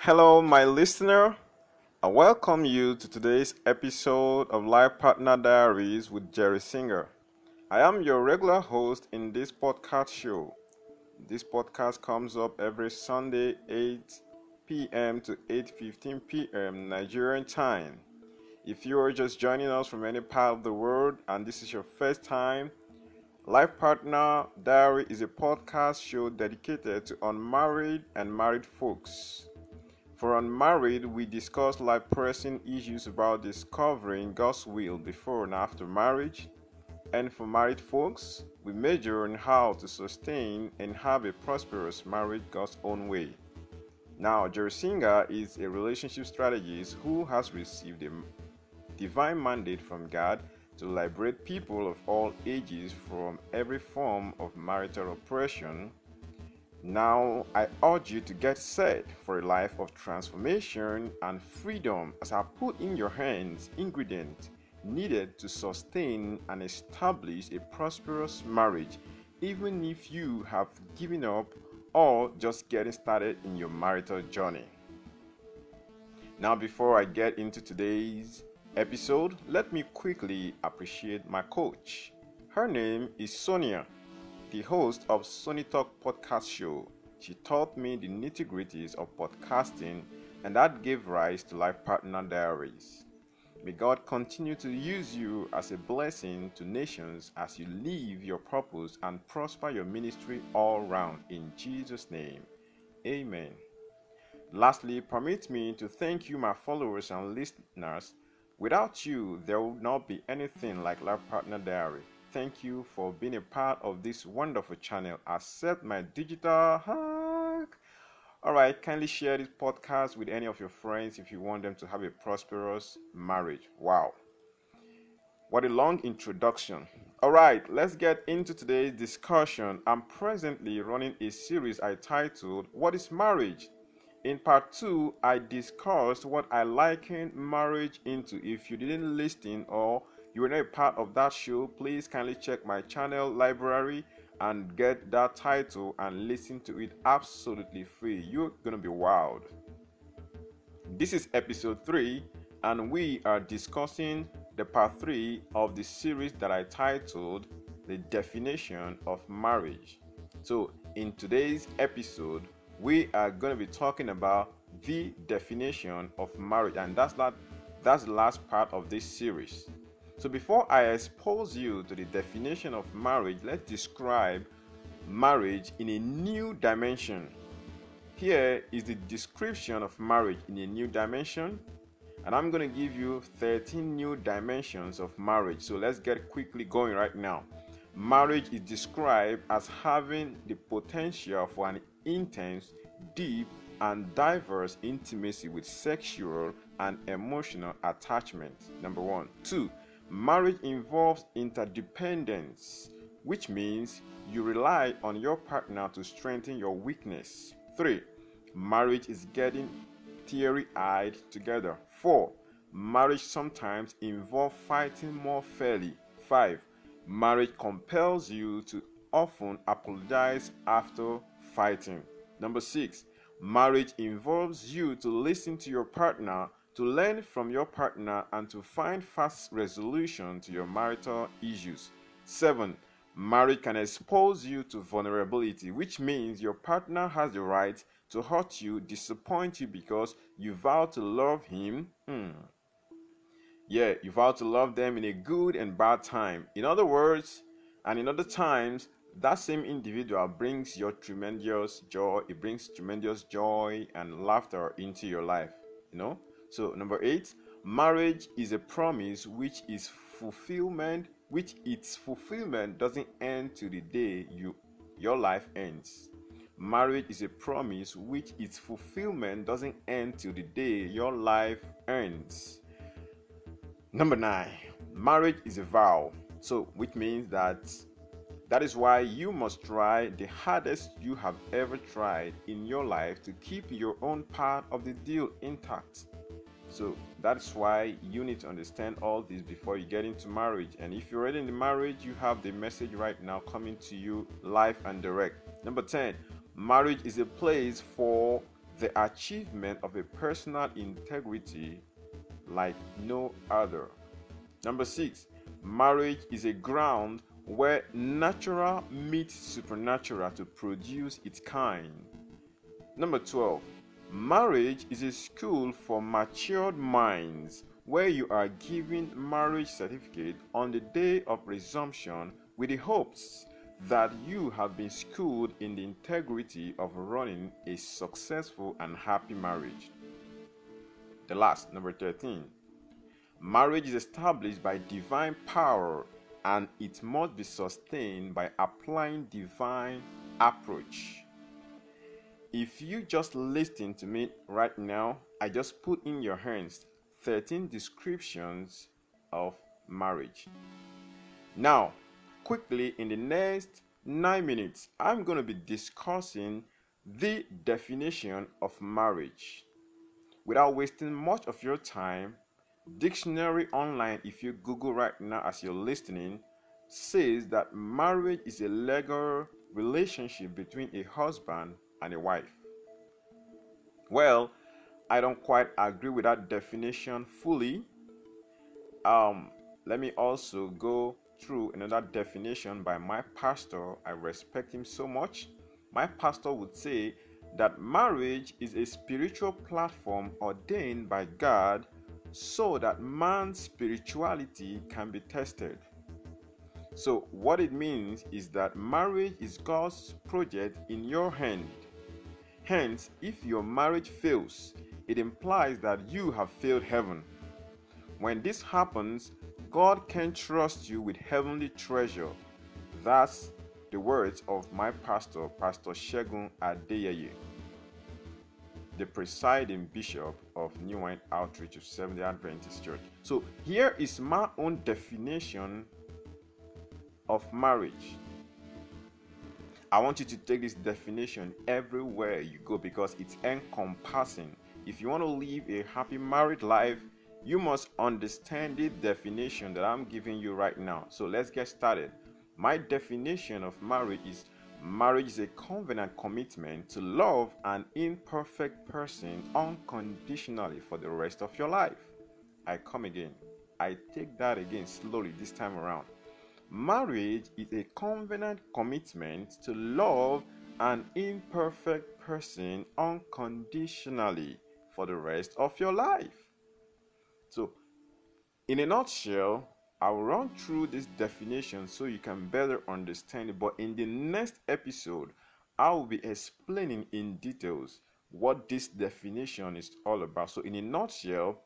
Hello, my listener. I welcome you to today's episode of Life Partner Diaries with Jerry Singer. I am your regular host in this podcast show. This podcast comes up every Sunday 8 p.m. to 8:15 p.m. Nigerian time. If you are just joining us from any part of the world and this is your first time, Life Partner Diary is a podcast show dedicated to unmarried and married folks. For unmarried, we discuss life pressing issues about discovering God's will before and after marriage. And for married folks, we major on how to sustain and have a prosperous marriage God's own way. Now, Jerry Singer is a relationship strategist who has received a divine mandate from God to liberate people of all ages from every form of marital oppression. Now, I urge you to get set for a life of transformation and freedom as I put in your hands ingredients needed to sustain and establish a prosperous marriage, even if you have given up or just getting started in your marital journey. Now, before I get into today's episode, let me quickly appreciate my coach. Her name is Sonia, the host of Sony Talk podcast show. She taught me the nitty gritties of podcasting, and that gave rise to Life Partner Diaries. May God continue to use you as a blessing to nations as you live your purpose and prosper your ministry all round. In Jesus' name, Amen. Lastly, permit me to thank you, my followers and listeners Without you, there would not be anything like Life Partner Diary. Thank you for being a part of this wonderful channel. Accept my digital hug. Alright, kindly share this podcast with any of your friends if you want them to have a prosperous marriage. Wow. What a long introduction. Alright, let's get into today's discussion. I'm presently running a series I titled What is Marriage? In part two, I discussed what I liken marriage into. If you didn't listen or you were not a part of that show, please kindly check my channel library and get that title and listen to it absolutely free. You're gonna be wild. This is episode three, and we are discussing the part three of the series that I titled The Definition of Marriage. So, in today's episode, we are to be talking about the definition of marriage, and that's not that's the last part of this series. So before I expose you to the definition of marriage, let's describe marriage in a new dimension. Here is the description of marriage in a new dimension, and I'm going to give you 13 new dimensions of marriage. So let's get quickly going right now. Marriage is described as having the potential for an intense, deep, and diverse intimacy with sexual and emotional attachment. Number one. Two, marriage involves interdependence, which means you rely on your partner to strengthen your weakness. Three, marriage is getting teary eyed together. Four, marriage sometimes involves fighting more fairly. Five, marriage compels you to often apologize after fighting. Number six, marriage involves you to listen to your partner, to learn from your partner, and to find fast resolution to your marital issues. Seven, marriage can expose you to vulnerability, which means your partner has the right to hurt you, disappoint you because you vow to love him. Hmm. Yeah, you vow to love them in a good and bad time. In other words, and in other times, that same individual brings your tremendous joy it brings tremendous joy and laughter into your life you know so number eight marriage is a promise which is fulfillment which its fulfillment doesn't end to the day you your life ends. Marriage is a promise which its fulfillment doesn't end till the day your life ends. Number nine marriage is a vow. So which means that that is why you must try the hardest you have ever tried in your life to keep your own part of the deal intact. So that's why you need to understand all this before you get into marriage. And if you're already in the marriage, you have the message right now coming to you live and direct. Number 10, marriage is a place for the achievement of a personal integrity like no other. Number six, marriage is a ground where natural meets supernatural to produce its kind. Number 12, marriage is a school for matured minds where you are given marriage certificate on the day of resumption with the hopes that you have been schooled in the integrity of running a successful and happy marriage. The last, number 13. Marriage is established by divine power and it must be sustained by applying divine approach. If you just listen to me right now, I just put in your hands 13 descriptions of marriage. Now, quickly in the next 9 minutes, I'm going to be discussing the definition of marriage. Without wasting much of your time, Dictionary Online, if you Google right now as you're listening, says that marriage is a legal relationship between a husband and a wife. Well, I don't quite agree with that definition fully. Um, let me also go through another definition by my pastor. I respect him so much. My pastor would say that marriage is a spiritual platform ordained by God so that man's spirituality can be tested. So, what it means is that marriage is God's project in your hand. Hence, if your marriage fails, it implies that you have failed heaven. When this happens, God can trust you with heavenly treasure. That's the words of my pastor, Pastor Shegun Adeyeye the presiding bishop of New Wine Outreach of Seventh-day Adventist Church. So here is my own definition of marriage. I want you to take this definition everywhere you go because it's encompassing. If you want to live a happy married life, you must understand the definition that I'm giving you right now. So let's get started. My definition of marriage is Marriage is a covenant commitment to love an imperfect person unconditionally for the rest of your life. I come again. I take that again slowly this time around. Marriage is a covenant commitment to love an imperfect person unconditionally for the rest of your life. So, in a nutshell, I'll run through this definition so you can better understand it. But in the next episode, I will be explaining in details what this definition is all about. So, in a nutshell,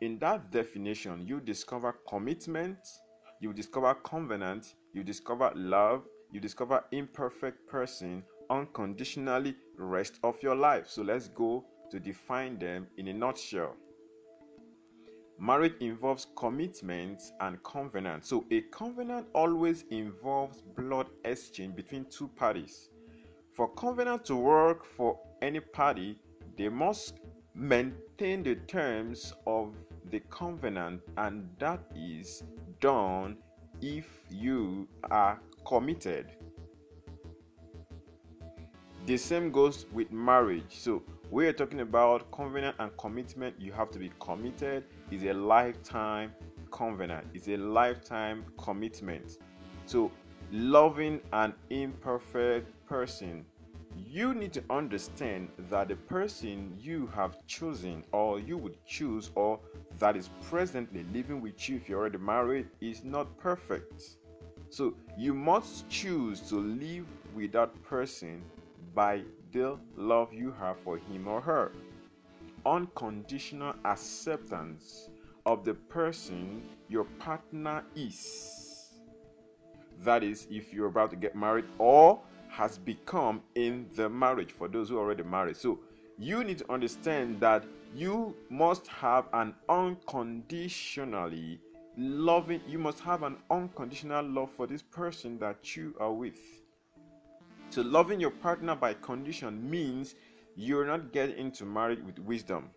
in that definition, you discover commitment, you discover covenant, you discover love, you discover imperfect person unconditionally rest of your life. So let's go to define them in a nutshell. Marriage involves commitment and covenant. So, a covenant always involves blood exchange between two parties. For covenant to work for any party, they must maintain the terms of the covenant, and that is done if you are committed. The same goes with marriage. So, we are talking about covenant and commitment. You have to be committed it's a lifetime covenant, it's a lifetime commitment. So, loving an imperfect person, you need to understand that the person you have chosen or you would choose or that is presently living with you if you're already married is not perfect. So, you must choose to live with that person by the love you have for him or her unconditional acceptance of the person your partner is. That is, if you're about to get married or has become in the marriage for those who are already married. So, you need to understand that you must have an unconditionally loving, you must have an unconditional love for this person that you are with. So, loving your partner by condition means you're not getting into marriage with wisdom.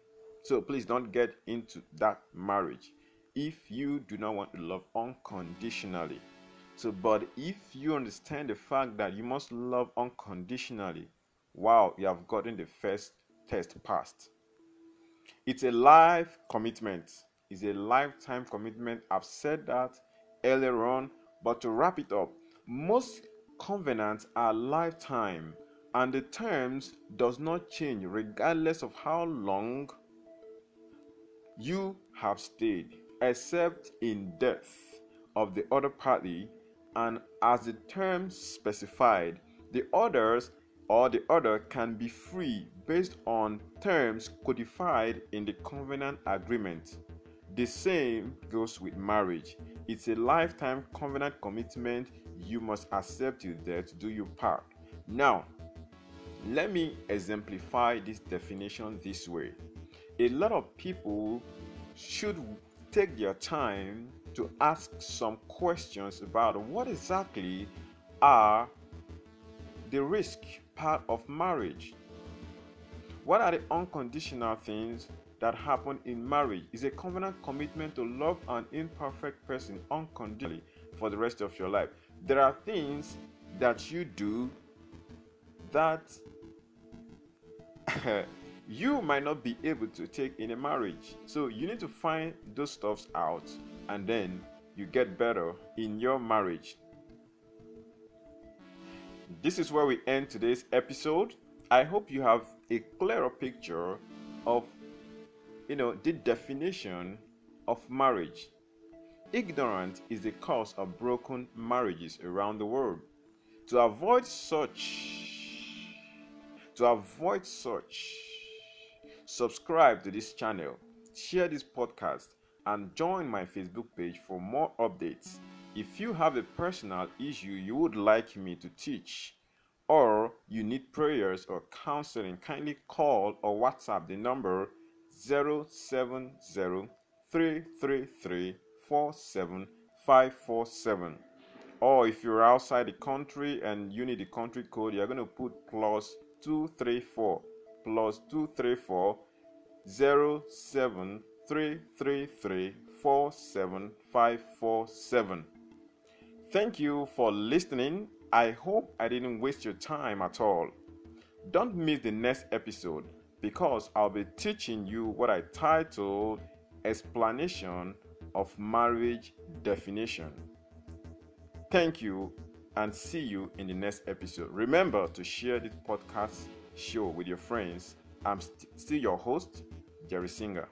So please don't get into that marriage if you do not want to love unconditionally. So, but if you understand the fact that you must love unconditionally, wow, you have gotten the first test passed. It's a life commitment. It's a lifetime commitment. I've said that earlier on, but to wrap it up, most covenants are lifetime and the terms does not change regardless of how long you have stayed except in death of the other party and as the terms specified the others or the other can be free based on terms codified in the covenant agreement. The same goes with marriage. It's a lifetime covenant commitment you must accept you there to do your part. Now let me exemplify this definition this way. A lot of people should take their time to ask some questions about what exactly are the risk part of marriage. What are the unconditional things that happen in marriage? Is a covenant commitment to love an imperfect person unconditionally for the rest of your life. There are things that you do that you might not be able to take in a marriage. So you need to find those stuffs out and then you get better in your marriage. This is where we end today's episode. I hope you have a clearer picture of you know the definition of marriage. Ignorance is the cause of broken marriages around the world. To avoid such to avoid such, subscribe to this channel, share this podcast, and join my Facebook page for more updates. If you have a personal issue you would like me to teach, or you need prayers or counseling, kindly call or WhatsApp the number 070 Or if you're outside the country and you need the country code, you're going to put plus 234 plus 234 07333475547. Thank you for listening. I hope I didn't waste your time at all. Don't miss the next episode because I'll be teaching you what I titled Explanation of Marriage Definition. Thank you and see you in the next episode. Remember to share this podcast show with your friends. I'm st- still your host, Jerry Singer.